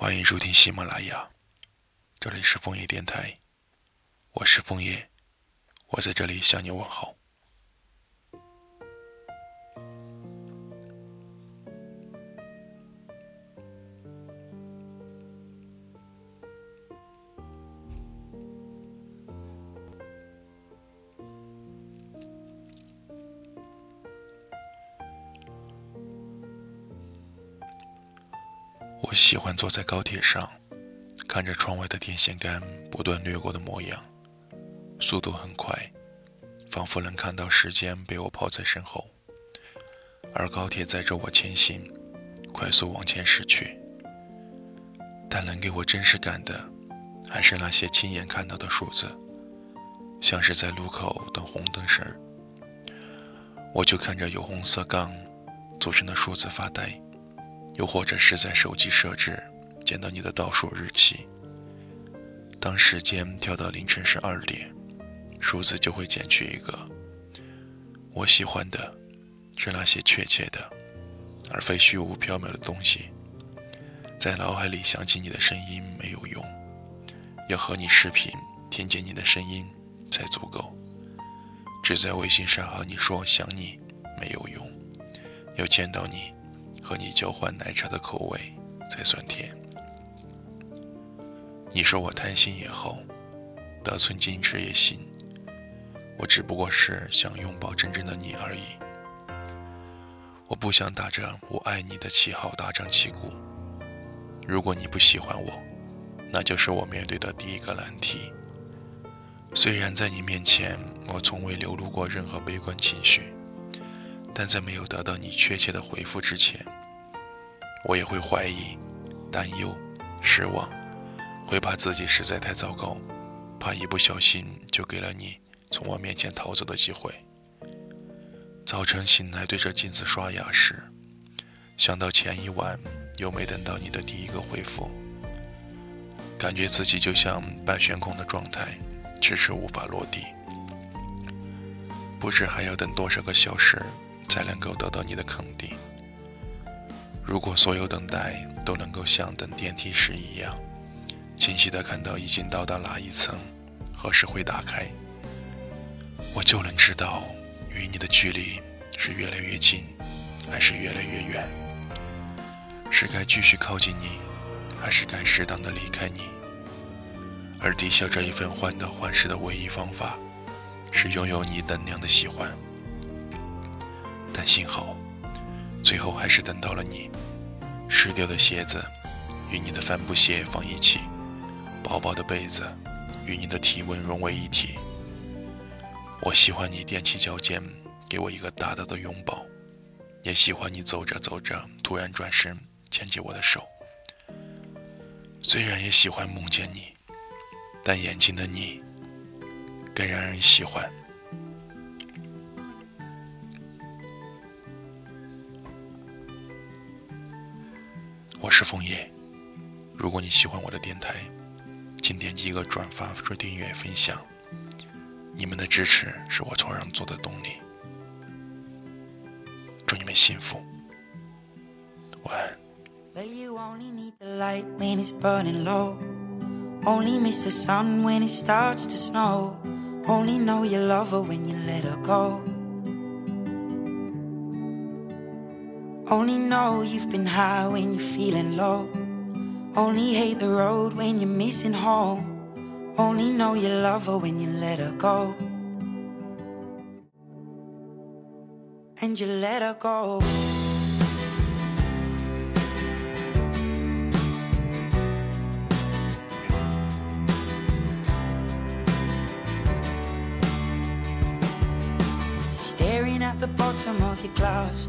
欢迎收听喜马拉雅，这里是枫叶电台，我是枫叶，我在这里向你问好。我喜欢坐在高铁上，看着窗外的电线杆不断掠过的模样，速度很快，仿佛能看到时间被我抛在身后，而高铁载着我前行，快速往前驶去。但能给我真实感的，还是那些亲眼看到的数字，像是在路口等红灯时，我就看着有红色杠组成的数字发呆。又或者是在手机设置见到你的倒数日期，当时间跳到凌晨十二点，数字就会减去一个。我喜欢的是那些确切的，而非虚无缥缈的东西。在脑海里想起你的声音没有用，要和你视频听见你的声音才足够。只在微信上和你说想你没有用，要见到你。和你交换奶茶的口味才算甜。你说我贪心也好，得寸进尺也行，我只不过是想拥抱真正的你而已。我不想打着我爱你的旗号大张旗鼓。如果你不喜欢我，那就是我面对的第一个难题。虽然在你面前，我从未流露过任何悲观情绪，但在没有得到你确切的回复之前。我也会怀疑、担忧、失望，会怕自己实在太糟糕，怕一不小心就给了你从我面前逃走的机会。早晨醒来对着镜子刷牙时，想到前一晚又没等到你的第一个回复，感觉自己就像半悬空的状态，迟迟无法落地。不知还要等多少个小时才能够得到你的肯定。如果所有等待都能够像等电梯时一样，清晰的看到已经到达哪一层，何时会打开，我就能知道与你的距离是越来越近，还是越来越远，是该继续靠近你，还是该适当的离开你。而抵消这一份患得患失的唯一方法，是拥有你等量的喜欢。但幸好。最后还是等到了你，湿掉的鞋子与你的帆布鞋放一起，薄薄的被子与你的体温融为一体。我喜欢你踮起脚尖给我一个大大的拥抱，也喜欢你走着走着突然转身牵起我的手。虽然也喜欢梦见你，但眼前的你更让人喜欢。我是枫叶，如果你喜欢我的电台，请点击一个转发、说订阅、分享。你们的支持是我创上做的动力。祝你们幸福，晚安。Only know you've been high when you're feeling low. Only hate the road when you're missing home. Only know you love her when you let her go. And you let her go. Staring at the bottom of your glass